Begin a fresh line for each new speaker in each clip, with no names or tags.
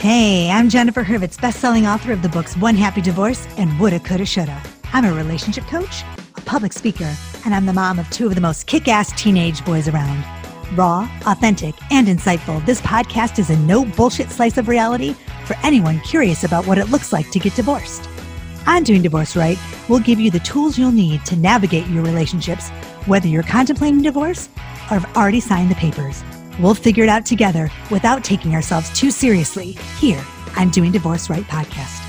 Hey, I'm Jennifer Hurvitz, best-selling author of the books One Happy Divorce and Woulda, Coulda, Shoulda. I'm a relationship coach, a public speaker, and I'm the mom of two of the most kick-ass teenage boys around. Raw, authentic, and insightful, this podcast is a no bullshit slice of reality for anyone curious about what it looks like to get divorced. On Doing Divorce Right, we'll give you the tools you'll need to navigate your relationships, whether you're contemplating divorce or have already signed the papers. We'll figure it out together without taking ourselves too seriously here on Doing Divorce Right podcast.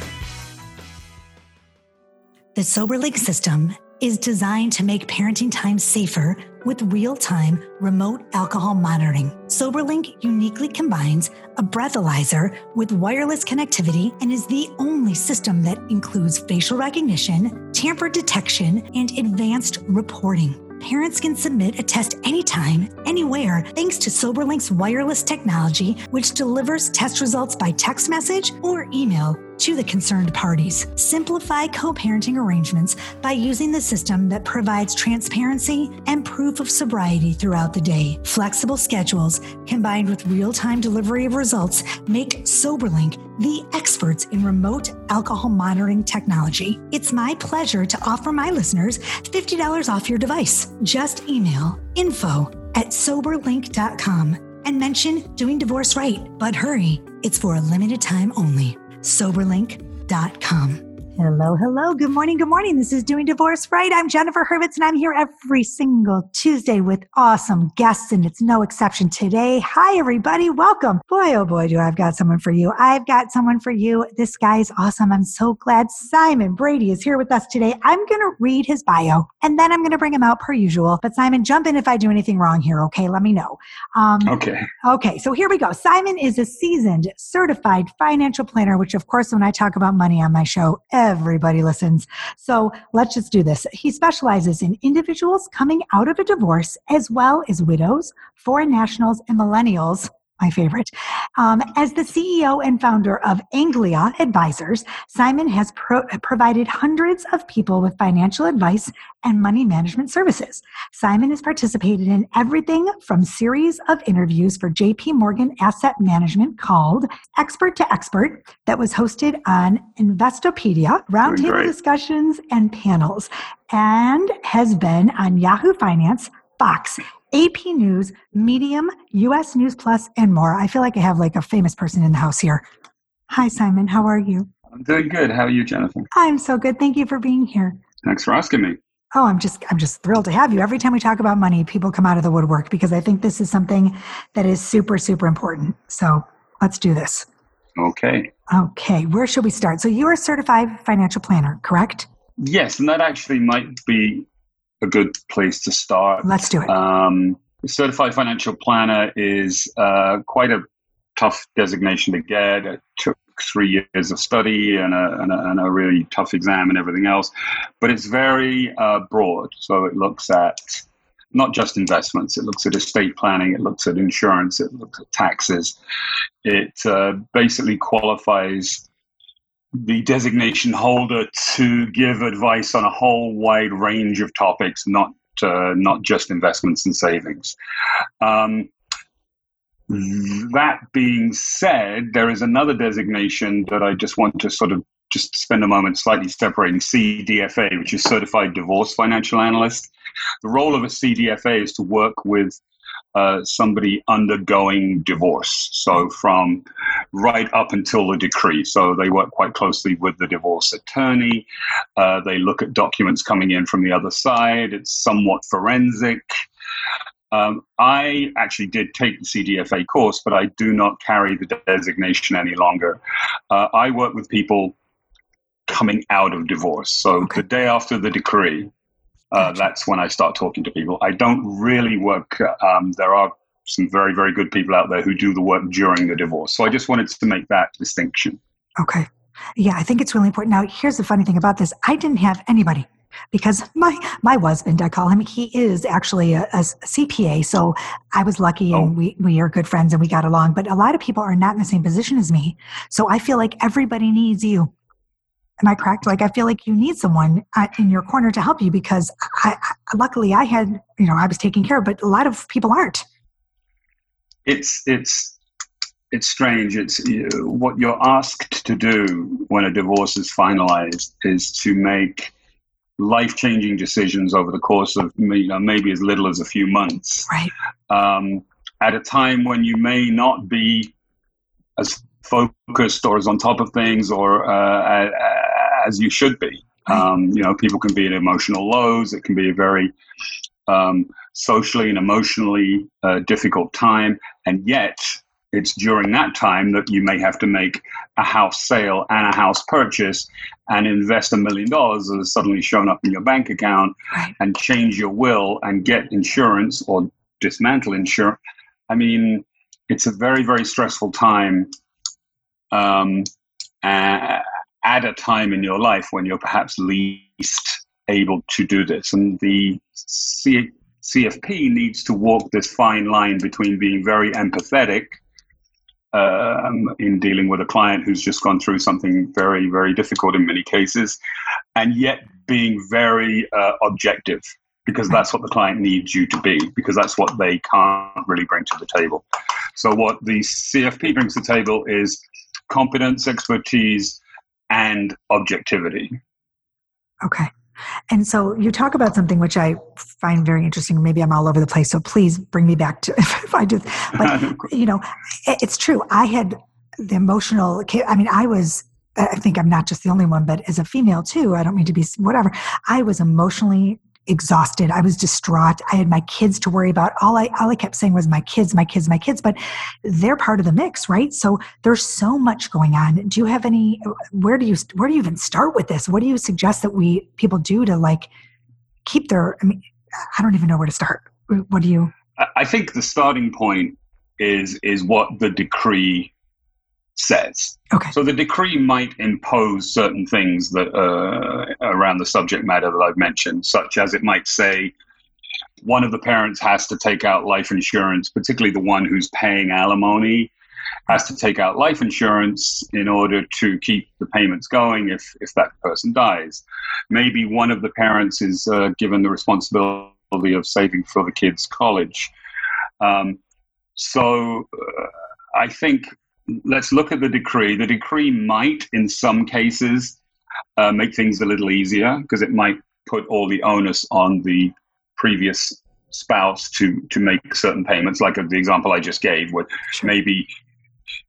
The SoberLink system is designed to make parenting time safer with real time remote alcohol monitoring. SoberLink uniquely combines a breathalyzer with wireless connectivity and is the only system that includes facial recognition, tamper detection, and advanced reporting. Parents can submit a test anytime, anywhere, thanks to SoberLink's wireless technology, which delivers test results by text message or email to the concerned parties. Simplify co parenting arrangements by using the system that provides transparency and proof of sobriety throughout the day. Flexible schedules combined with real time delivery of results make SoberLink the experts in remote alcohol monitoring technology. It's my pleasure to offer my listeners $50 off your device. Just email info at soberlink.com and mention doing divorce right. But hurry, it's for a limited time only soberlink.com. Hello, hello. Good morning. Good morning. This is Doing Divorce Right. I'm Jennifer Hurvitz, and I'm here every single Tuesday with awesome guests, and it's no exception today. Hi, everybody. Welcome. Boy, oh boy, do I've got someone for you. I've got someone for you. This guy is awesome. I'm so glad Simon Brady is here with us today. I'm going to read his bio, and then I'm going to bring him out per usual. But Simon, jump in if I do anything wrong here, okay? Let me know.
Um, okay.
Okay, so here we go. Simon is a seasoned, certified financial planner, which, of course, when I talk about money on my show, everybody listens. So let's just do this. He specializes in individuals coming out of a divorce as well as widows, foreign nationals, and millennials my favorite. Um, as the CEO and founder of Anglia Advisors, Simon has pro- provided hundreds of people with financial advice and money management services. Simon has participated in everything from series of interviews for JP Morgan Asset Management called Expert to Expert that was hosted on Investopedia, roundtable discussions and panels, and has been on Yahoo Finance, Fox, AP News, Medium, US News Plus, and more. I feel like I have like a famous person in the house here. Hi, Simon. How are you?
I'm doing good. How are you, Jennifer?
I'm so good. Thank you for being here.
Thanks for asking me.
Oh, I'm just I'm just thrilled to have you. Every time we talk about money, people come out of the woodwork because I think this is something that is super super important. So, let's do this.
Okay.
Okay. Where should we start? So, you're a certified financial planner, correct?
Yes, and that actually might be a good place to start.
Let's do it. Um,
certified financial planner is uh, quite a tough designation to get. It took three years of study and a, and a, and a really tough exam and everything else, but it's very uh, broad. So it looks at not just investments, it looks at estate planning, it looks at insurance, it looks at taxes. It uh, basically qualifies the designation holder to give advice on a whole wide range of topics, not uh, not just investments and savings. Um, that being said, there is another designation that I just want to sort of just spend a moment slightly separating CDFA, which is Certified Divorce Financial Analyst. The role of a CDFA is to work with uh, somebody undergoing divorce. So, from right up until the decree. So, they work quite closely with the divorce attorney. Uh, they look at documents coming in from the other side. It's somewhat forensic. Um, I actually did take the CDFA course, but I do not carry the designation any longer. Uh, I work with people coming out of divorce. So, okay. the day after the decree, uh, that's when I start talking to people. I don't really work. Um, there are some very, very good people out there who do the work during the divorce. So I just wanted to make that distinction.
Okay. Yeah, I think it's really important. Now, here's the funny thing about this I didn't have anybody because my my husband i call him he is actually a, a cpa so i was lucky and oh. we, we are good friends and we got along but a lot of people are not in the same position as me so i feel like everybody needs you am I correct? Like, I feel like you need someone uh, in your corner to help you because I, I, luckily I had, you know, I was taking care of, but a lot of people aren't.
It's, it's, it's strange. It's what you're asked to do when a divorce is finalized is to make life changing decisions over the course of you know, maybe as little as a few months.
Right.
Um, at a time when you may not be as focused or as on top of things or uh, as you should be. Um, you know, people can be in emotional lows. It can be a very um, socially and emotionally uh, difficult time, and yet it's during that time that you may have to make a house sale and a house purchase and invest a million dollars that has suddenly shown up in your bank account
right.
and change your will and get insurance or dismantle insurance. I mean, it's a very, very stressful time um, uh, at a time in your life when you're perhaps least able to do this. And the C- CFP needs to walk this fine line between being very empathetic um, in dealing with a client who's just gone through something very, very difficult in many cases, and yet being very uh, objective because that's what the client needs you to be because that's what they can't really bring to the table. So what the CFP brings to the table is competence, expertise, and objectivity.
Okay. And so you talk about something which I find very interesting. Maybe I'm all over the place, so please bring me back to if I do. But you know, it's true. I had the emotional. I mean, I was. I think I'm not just the only one, but as a female too. I don't mean to be whatever. I was emotionally exhausted. I was distraught. I had my kids to worry about. All I all I kept saying was my kids, my kids, my kids, but they're part of the mix, right? So there's so much going on. Do you have any where do you where do you even start with this? What do you suggest that we people do to like keep their I mean I don't even know where to start. What do you
I think the starting point is is what the decree says.
Okay.
So the decree might impose certain things that uh, around the subject matter that I've mentioned, such as it might say one of the parents has to take out life insurance, particularly the one who's paying alimony, has to take out life insurance in order to keep the payments going if, if that person dies. Maybe one of the parents is uh, given the responsibility of saving for the kid's college. Um, so uh, I think let's look at the decree. The decree might, in some cases, uh, make things a little easier because it might put all the onus on the previous spouse to to make certain payments, like the example I just gave, where maybe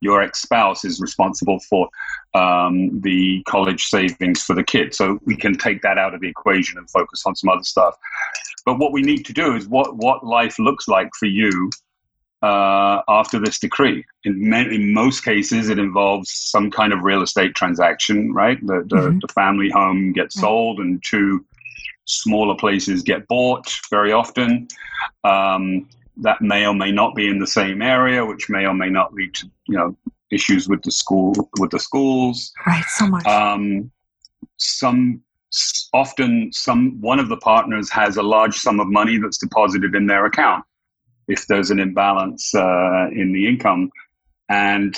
your ex-spouse is responsible for um, the college savings for the kid. So we can take that out of the equation and focus on some other stuff. But what we need to do is what what life looks like for you uh, after this decree. In, in, most cases, it involves some kind of real estate transaction, right? The, the, mm-hmm. the family home gets sold and two smaller places get bought very often. Um, that may or may not be in the same area, which may or may not lead to you know issues with the school with the schools.
Right, so much.
Um, some often some one of the partners has a large sum of money that's deposited in their account if there's an imbalance uh, in the income. And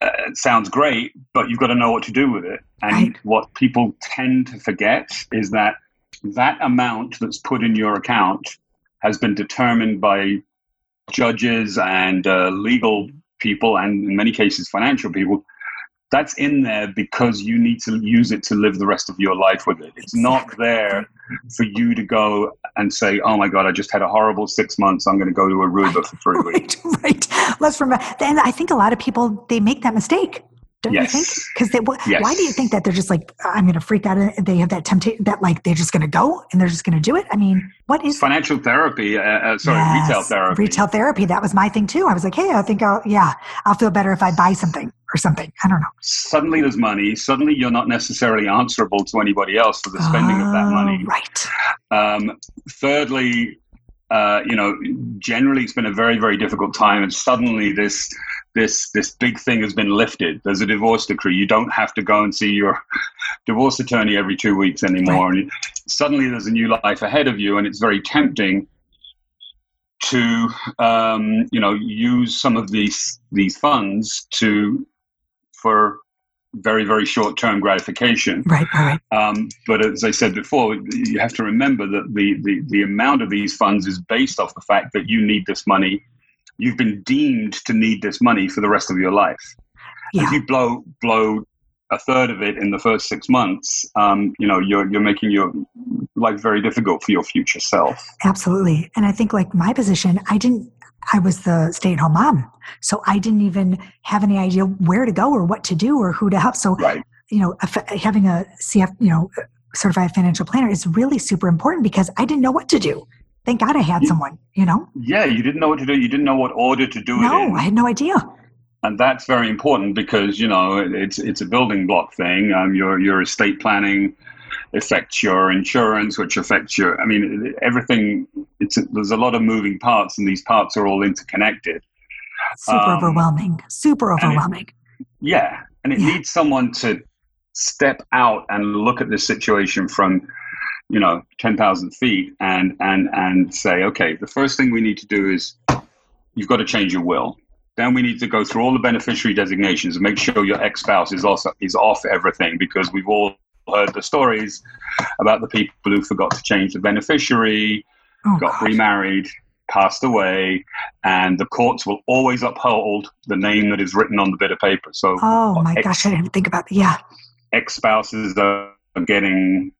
uh, it sounds great, but you've got to know what to do with it. And right. what people tend to forget is that that amount that's put in your account has been determined by judges and uh, legal people, and in many cases, financial people. That's in there because you need to use it to live the rest of your life with it. It's not there for you to go and say, "Oh my God, I just had a horrible six months. I'm going to go to Aruba for three weeks."
right, right. Let's remember. And I think a lot of people they make that mistake. Don't yes. you think? Because yes. why do you think that they're just like, I'm going to freak out? And They have that temptation that like they're just going to go and they're just going to do it. I mean, what is
financial therapy? Uh, uh, sorry, yes. retail therapy.
Retail therapy. That was my thing too. I was like, hey, I think I'll, yeah, I'll feel better if I buy something or something. I don't know.
Suddenly there's money. Suddenly you're not necessarily answerable to anybody else for the spending oh, of that money.
Oh, right.
Um, thirdly, uh, you know, generally it's been a very, very difficult time, and suddenly this this this big thing has been lifted. There's a divorce decree. You don't have to go and see your divorce attorney every two weeks anymore, right. and suddenly there's a new life ahead of you, and it's very tempting to um, you know use some of these these funds to for very, very short term gratification.
Right, right.
Um, but as I said before, you have to remember that the, the, the amount of these funds is based off the fact that you need this money you've been deemed to need this money for the rest of your life.
Yeah.
If you blow blow a third of it in the first six months, um, you know, you're you're making your life very difficult for your future self.
Absolutely. And I think like my position, I didn't I was the stay-at-home mom. So I didn't even have any idea where to go or what to do or who to help. So
Right.
you know, having a CF, you know, certified financial planner is really super important because I didn't know what to do. Thank God I had
Yeah.
someone, you know?
Yeah, you didn't know what to do. You didn't know what order to do it
No. I had no idea.
and that's very important because you know it's it's a building block thing. Um, your your estate planning affects your insurance, which affects your. I mean, everything. It's there's a lot of moving parts, and these parts are all interconnected.
Super
Um,
overwhelming. Super
and it-
overwhelming.
Yeah, and it
Yeah.
needs someone to step out and look at this situation from, you know, ten thousand feet, and and and say, okay, the first thing we need to do is you've got to change your will. Then we need to go through all the beneficiary designations and make sure your ex-spouse is also is off everything because we've all heard the stories about the people who forgot to change the beneficiary,
oh,
got
God.
remarried, passed away, and the courts will always uphold the name that is written on the bit of paper. So
Oh my
ex-
gosh, I didn't think about that. Yeah.
ex-spouses are getting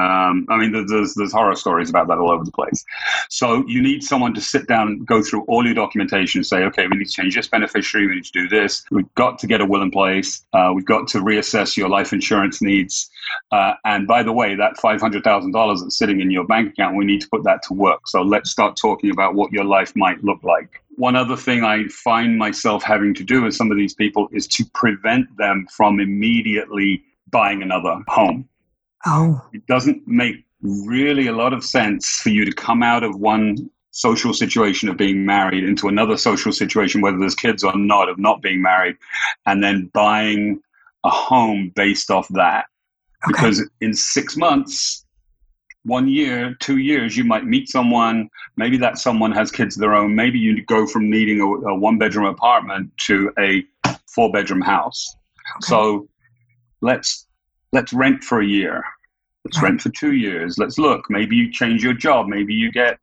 um, I mean, there's there's horror stories about that all over the place. So you need someone to sit down and go through all your documentation, and say, okay, we need to change this beneficiary, we need to do this. We've got to get a will in place. Uh, we've got to reassess your life insurance needs. Uh, and by the way, that five hundred thousand dollars that's sitting in your bank account, we need to put that to work. So let's start talking about what your life might look like. One other thing I find myself having to do with some of these people is to prevent them from immediately buying another home
Oh,
it doesn't make really a lot of sense for you to come out of one social situation of being married into another social situation, whether there's kids or not, of not being married, and then buying a home based off that.
okay.
Because in six months, one year, two years, you might meet someone. Maybe that someone has kids of their own. Maybe you go from needing a, a one bedroom apartment to a four bedroom house.
okay.
So let's let's rent for a year. Let's rent for two years. Let's look. Maybe you change your job. Maybe you get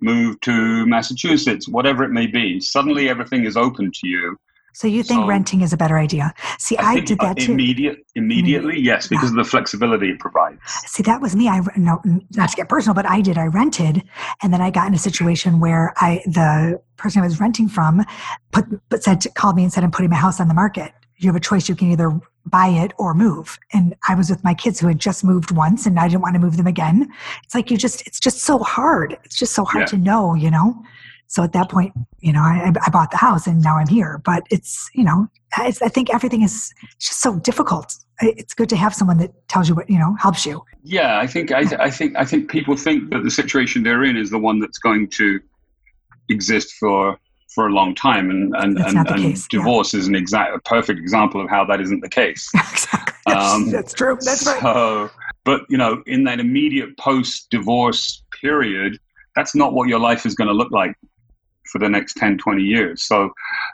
moved to Massachusetts. Whatever it may be. Suddenly everything is open to you.
So you think
So-
renting is a better idea? See, I,
think,
did
uh,
that too.
Immediate, immediately, yes, because of the flexibility it provides.
See, that was me. I no, not to get personal, but I did. I rented, and then I got in a situation where I the person I was renting from put but said called me and said, "I'm putting my house on the market. You have a choice. You can either buy it or move." And I was with my kids who had just moved once, and I didn't want to move them again. It's like you just it's just so hard. It's just so hard
Yeah.
to know, you know. So at that point, you know, I, I bought the house and now I'm here. But it's, you know, it's, I think everything is just so difficult. It's good to have someone that tells you what, you know, helps you.
Yeah, I think I, I think I think people think that the situation they're in is the one that's going to exist for for a long time, and and,
That's
and, and
case, yeah.
divorce is an exact a perfect example of how that isn't the case.
exactly.
Um,
That's true. That's right.
So, but you know, in that immediate post-divorce period, that's not what your life is going to look like for the next 10, 20 years. So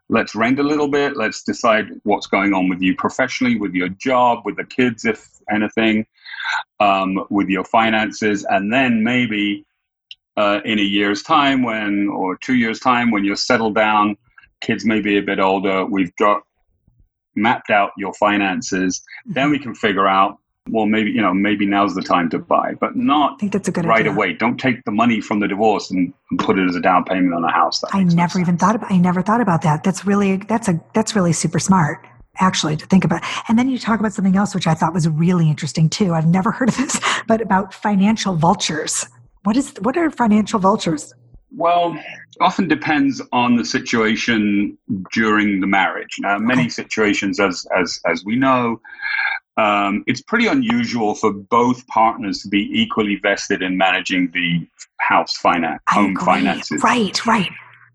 let's rent a little bit. Let's decide what's going on with you professionally, with your job, with the kids, if anything, um, with your finances. And then maybe uh, in a year's time when, or two years' time, when you're settled down, kids may be a bit older, we've got mapped out your finances, then we can figure out well maybe you know maybe now's the time to buy but not
I think that's a good
right
idea.
away don't take the money from the divorce and, and put it as a down payment on a house That
I never even thought about I never thought about that. That's really that's a that's really super smart actually to think about. And then you talk about something else which I thought was really interesting too. I've never heard of this, but about financial vultures. What is what are financial vultures?
well often depends on the situation during the marriage now many situations as as as we know um, it's pretty unusual for both partners to be equally vested in managing the house finance
I
home
agree.
finances
Right, right.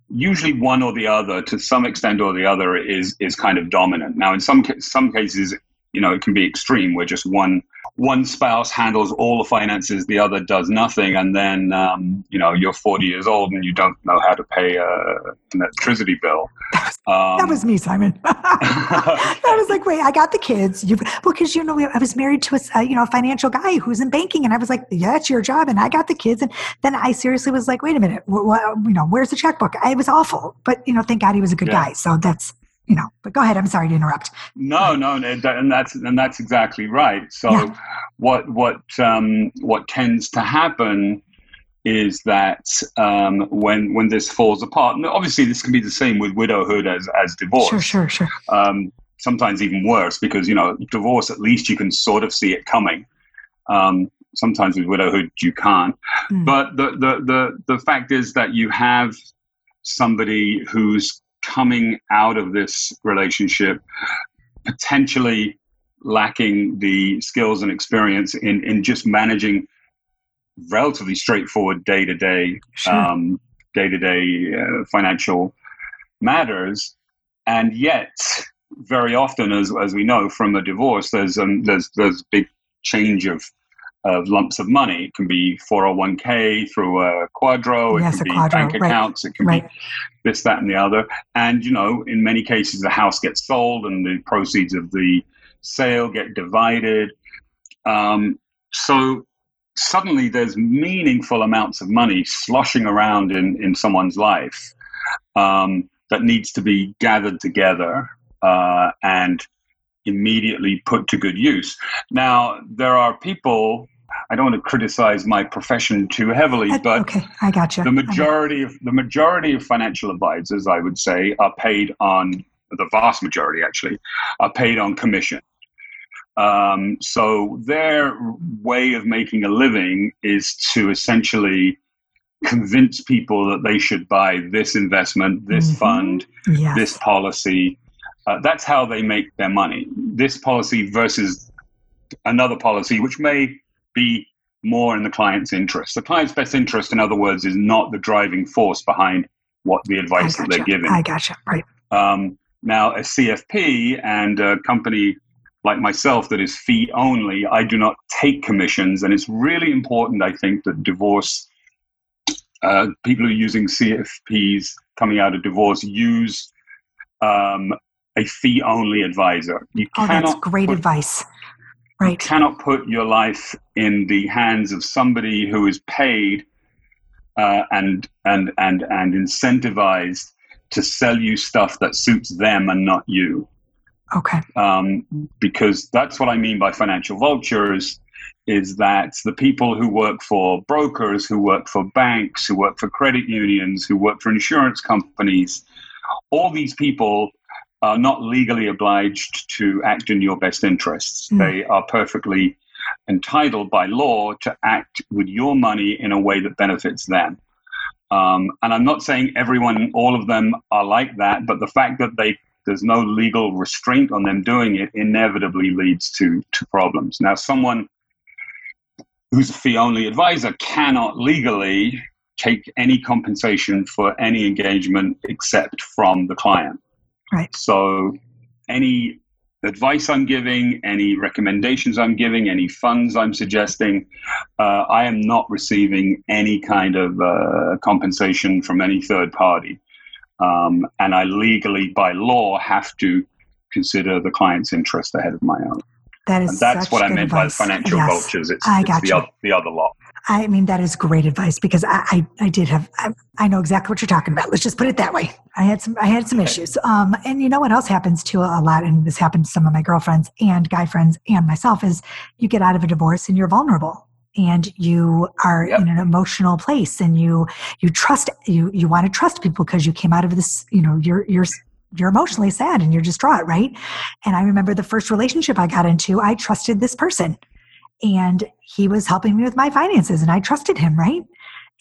usually one or the other to some extent or the other is is kind of dominant now in some some cases you know it can be extreme where just one one spouse handles all the finances the other does nothing and then um, you know you're 40 years old and you don't know how to pay a, an electricity bill um,
That was me, Simon. I was like, wait, I got the kids. You, well, because you know, I was married to a you know a financial guy who's in banking, and I was like, yeah, that's your job, and I got the kids, and then I seriously was like, wait a minute, you know, where's the checkbook? I, it was awful, but you know, thank God he was a good yeah. guy. So that's you know. But go ahead. I'm sorry to interrupt.
No, no, and that's and that's exactly right. So yeah. what what um, what tends to happen is that um, when when this falls apart, and obviously this can be the same with widowhood as as divorce.
Sure, sure, sure.
Um, sometimes even worse because you know divorce at least you can sort of see it coming. Um, sometimes with widowhood you can't. Mm. But the, the the the fact is that you have somebody who's coming out of this relationship potentially lacking the skills and experience in in just managing relatively straightforward day to day day to day financial matters, and yet very often, as as we know from a divorce, there's um, there's there's big change of of lumps of money. It can be 401k through a QDRO,
yes,
it can
be
quadro, bank accounts,
right.
it can
right.
be this, that, and the other. And, you know, in many cases, the house gets sold and the proceeds of the sale get divided. Um, so suddenly there's meaningful amounts of money sloshing around in, in someone's life um, that needs to be gathered together uh, and immediately put to good use. Now, there are people. I don't want to criticize my profession too heavily, but
okay, I got you.
The majority of the majority of financial advisors, I would say, are paid on the vast majority actually are paid on commission. Um, so their way of making a living is to essentially convince people that they should buy this investment, this mm-hmm. fund, yes. this policy. Uh, that's how they make their money. This policy versus another policy, which may be more in the client's interest. The client's best interest, in other words, is not the driving force behind what the advice that they're giving.
I gotcha. Right.
Um, now, a CFP and a company like myself that is fee only, I do not take commissions. And it's really important, I think, that divorce uh, people who are using CFPs coming out of divorce use um, a fee only advisor.
You oh, that's great put, advice. Right. You
cannot put your life in the hands of somebody who is paid uh, and and and and incentivized to sell you stuff that suits them and not you.
Okay.
Um, because that's what I mean by financial vultures is that the people who work for brokers, who work for banks, who work for credit unions, who work for insurance companies, all these people are not legally obliged to act in your best interests. Mm. They are perfectly entitled by law to act with your money in a way that benefits them. Um, and I'm not saying everyone, all of them are like that, but the fact that they there's no legal restraint on them doing it inevitably leads to to problems. Now, someone who's a fee only advisor cannot legally take any compensation for any engagement except from the client.
Right.
So, any advice I'm giving, any recommendations I'm giving, any funds I'm suggesting, uh, I am not receiving any kind of uh, compensation from any third party. Um, and I legally, by law, have to consider the client's interest ahead of my own.
That is
and that's what I meant
advice.
by financial
yes,
vultures. It's,
I
it's
got
the,
you.
other, the other law.
I mean, that is great advice because I, I, I did have, I, I, know exactly what you're talking about. Let's just put it that way. I had some, I had some issues. Um, and you know what else happens to a lot, and this happened to some of my girlfriends and guy friends and myself, is you get out of a divorce and you're vulnerable and you are yep. in an emotional place and you you trust you you want to trust people because you came out of this you know you're you're you're emotionally sad and you're distraught right and i remember the first relationship i got into i trusted this person and he was helping me with my finances and i trusted him right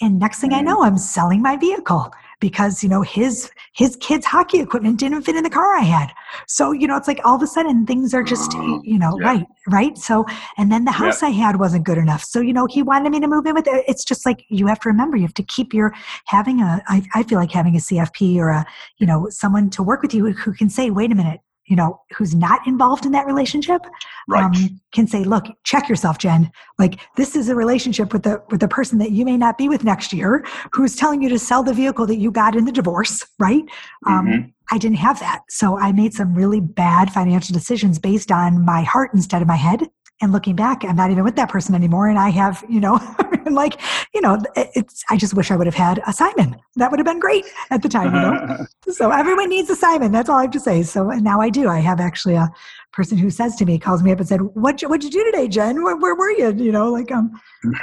and next thing i mm-hmm. know i'm selling my vehicle because you know his his kids hockey equipment didn't fit in the car i had so you know it's like all of a sudden things are just oh, you know yeah. right right so and then the house yeah. i had wasn't good enough so you know he wanted me to move in with it it's just like you have to remember you have to keep your having a I, I feel like having a cfp or a you know someone to work with you who can say wait a minute you know who's not involved in that relationship
right. um,
can say look check yourself jen like this is a relationship with the with the person that you may not be with next year who's telling you to sell the vehicle that you got in the divorce right um, mm-hmm. um, i didn't have that so i made some really bad financial decisions based on my heart instead of my head and looking back i'm not even with that person anymore. And i have you know like you know it's i just wish i would have had a simon. That would have been great at the time you know? So everyone needs a simon. That's all i have to say. So now i do. I have actually a person who says to me calls me up and said what what'd you do today jen? Where, where were you? You know like um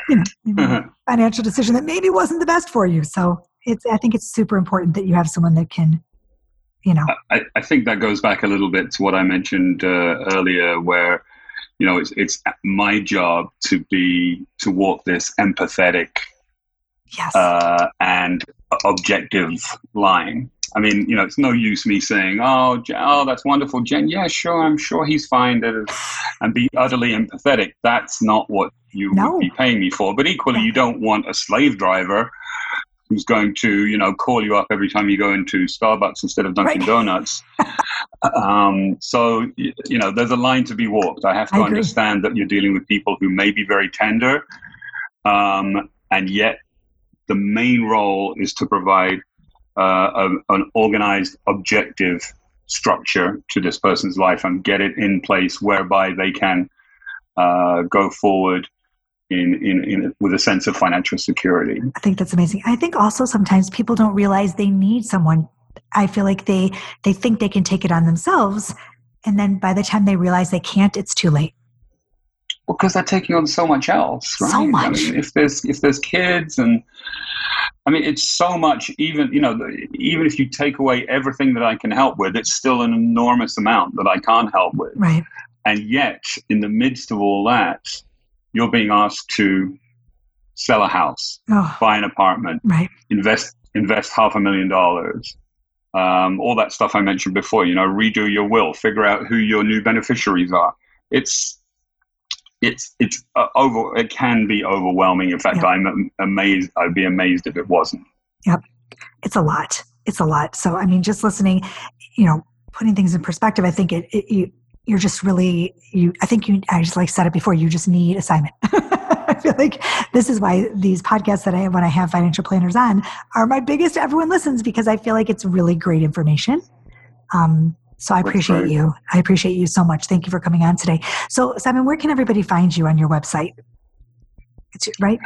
you know, you know financial decision that maybe wasn't the best for you. So it's i think it's super important that you have someone that can you know.
I, I think that goes back a little bit to what i mentioned uh, earlier where you know, it's it's my job to be to walk this empathetic
yes.
uh, and objective line. I mean, you know, it's no use me saying, "Oh, oh, that's wonderful, Jen. Yeah, sure, I'm sure he's fine," and be utterly empathetic. That's not what you no. would be paying me for. But equally, you don't want a slave driver who's going to, you know, call you up every time you go into Starbucks instead of Dunkin' right. Donuts. um, so, you know, there's a line to be walked. I have to I understand that you're dealing with people who may be very tender, um, and yet the main role is to provide uh, a, an organized, objective structure to this person's life and get it in place whereby they can uh, go forward in, in, in with a sense of financial security.
I think that's amazing. I think also sometimes people don't realize they need someone. I feel like they they think they can take it on themselves, and then by the time they realize they can't, it's too late.
Well, because they're taking on so much else, right?
So much. I
mean, if there's if there's kids and I mean, it's so much. Even you know, even if you take away everything that I can help with, it's still an enormous amount that I can't help with.
Right.
And yet, in the midst of all that, you're being asked to sell a house, oh, buy an apartment,
right.
invest invest half a million dollars, um, all that stuff I mentioned before. You know, redo your will, figure out who your new beneficiaries are. It's it's it's uh, over. It can be overwhelming. In fact, yep. I'm amazed. I'd be amazed if it wasn't.
Yep, it's a lot. It's a lot. So I mean, just listening, you know, putting things in perspective. I think it, it you you're just really you i think you i just like said it before you just need a Simon feel like this is why these podcasts that i when i have financial planners on are my biggest everyone listens because i feel like it's really great information um, so i appreciate you i appreciate you so much thank you for coming on today so simon where can everybody find you on your website it's right.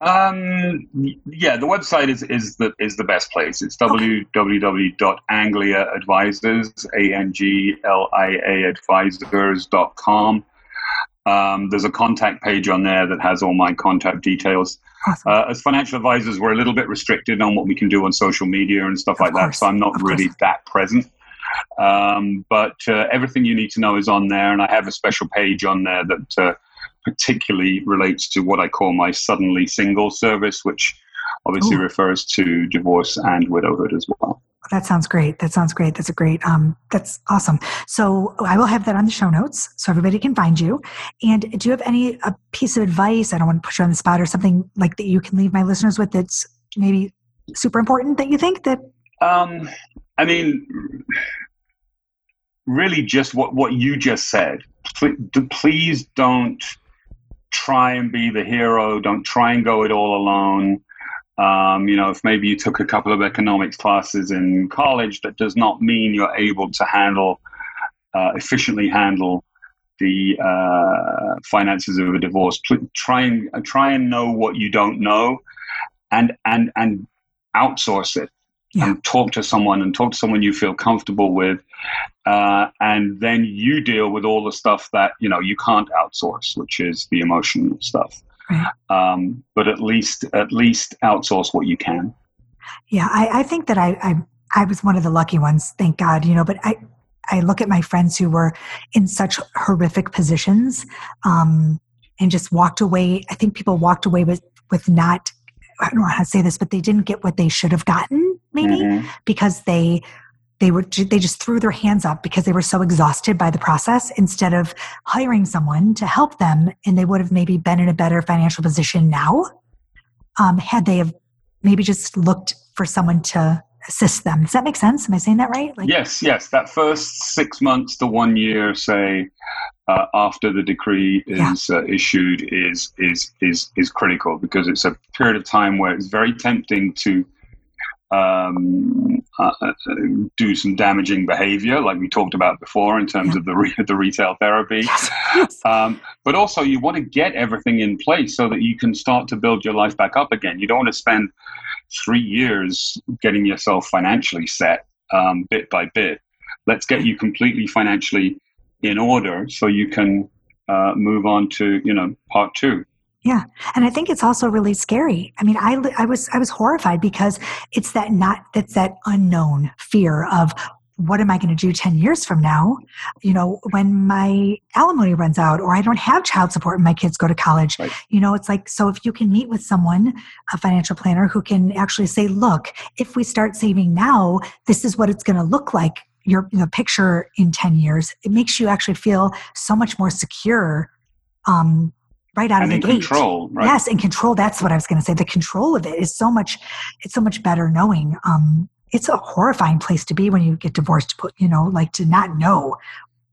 Um, yeah, the website is, is the is the best place. It's okay. www.angliaadvisors, a n g l i a advisors.com. Um, there's a contact page on there that has all my contact details. Awesome. Uh, as financial advisors, we're a little bit restricted on what we can do on social media and stuff of like course. that, so I'm not of really course. that present. Um, but uh, everything you need to know is on there, and I have a special page on there that uh, particularly relates to what I call my suddenly single service, which obviously Ooh. refers to divorce and widowhood as well.
That sounds great. That sounds great. That's a great. Um, that's awesome. So I will have that on the show notes so everybody can find you. And do you have any a piece of advice? I don't want to put you on the spot or something like that you can leave my listeners with. That's maybe super important that you think that.
Um, I mean, really, just what what you just said. Please don't try and be the hero. Don't try and go it all alone. Um, you know, if maybe you took a couple of economics classes in college, that does not mean you're able to handle uh, efficiently handle the uh, finances of a divorce. Try and try and know what you don't know, and and and outsource it yeah. and talk to someone and talk to someone you feel comfortable with uh, and then you deal with all the stuff that you know you can't outsource which is the emotional stuff right. um, but at least at least outsource what you can
yeah i, I think that I, I i was one of the lucky ones thank god you know but i i look at my friends who were in such horrific positions um, and just walked away i think people walked away with with not I don't know how to say this, but they didn't get what they should have gotten, maybe mm-hmm. because they they were they just threw their hands up because they were so exhausted by the process instead of hiring someone to help them, and they would have maybe been in a better financial position now um, had they have maybe just looked for someone to assist them. Does that make sense? Am I saying that right?
Like, yes, yes. That first six months to one year, say, uh, after the decree is yeah. uh, issued, is is is is critical because it's a period of time where it's very tempting to um, uh, uh, do some damaging behavior, like we talked about before, in terms yeah. of the re- the retail therapy. Yes. Um, but also, you want to get everything in place so that you can start to build your life back up again. You don't want to spend three years getting yourself financially set um, bit by bit. Let's get you completely financially in order so you can uh, move on to you know part two.
Yeah. And I think it's also really scary. I mean, I, I was, I was horrified because it's that not, that's that unknown fear of what am I going to do 10 years from now? You know, when my alimony runs out or I don't have child support and my kids go to college, right. you know, it's like, so if you can meet with someone, a financial planner who can actually say, look, if we start saving now, this is what it's going to look like. Your you know, picture in 10 years, it makes you actually feel so much more secure um, right out
and
of the
gate. Control, right?
Yes, and control. That's what I was going to say. The control of it is so much. It's so much better knowing. Um, it's a horrifying place to be when you get divorced. Put you know, like to not know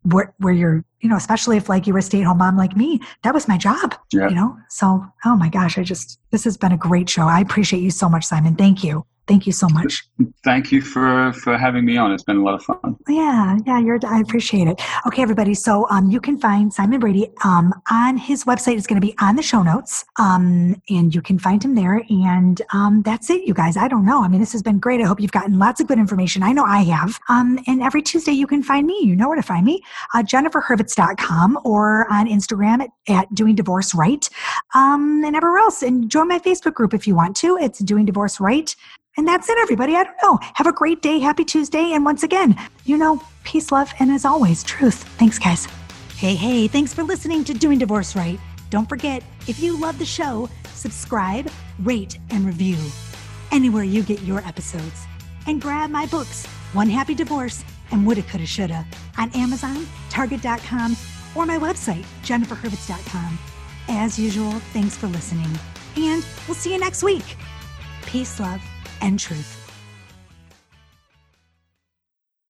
where where you're. You know, especially if like you were a stay at home mom like me. That was my job. Yeah. You know. So, oh my gosh, I just this has been a great show. I appreciate you so much, Simon. Thank you. Thank you so much.
Thank you for for having me on. It's been a lot of fun.
Yeah, yeah, you're. I appreciate it. Okay, everybody. So um, you can find Simon Brady um on his website. It's going to be on the show notes. Um, and you can find him there. And um, that's it, you guys. I don't know. I mean, this has been great. I hope you've gotten lots of good information. I know I have. Um, and every Tuesday you can find me. You know where to find me. Uh, JenniferHurvitz.com or on Instagram at, at Doing Divorce Right. Um, and everywhere else. And join my Facebook group if you want to. It's Doing Divorce Right. And that's it, everybody. I don't know. Have a great day. Happy Tuesday. And once again, you know, peace, love, and as always, truth. Thanks, guys. Hey, hey, thanks for listening to Doing Divorce Right. Don't forget, if you love the show, subscribe, rate, and review anywhere you get your episodes. And grab my books, One Happy Divorce and Woulda, Coulda, Shoulda, on Amazon, Target.com, or my website, JenniferHurvitz.com. As usual, thanks for listening. And we'll see you next week. Peace, love, and truth.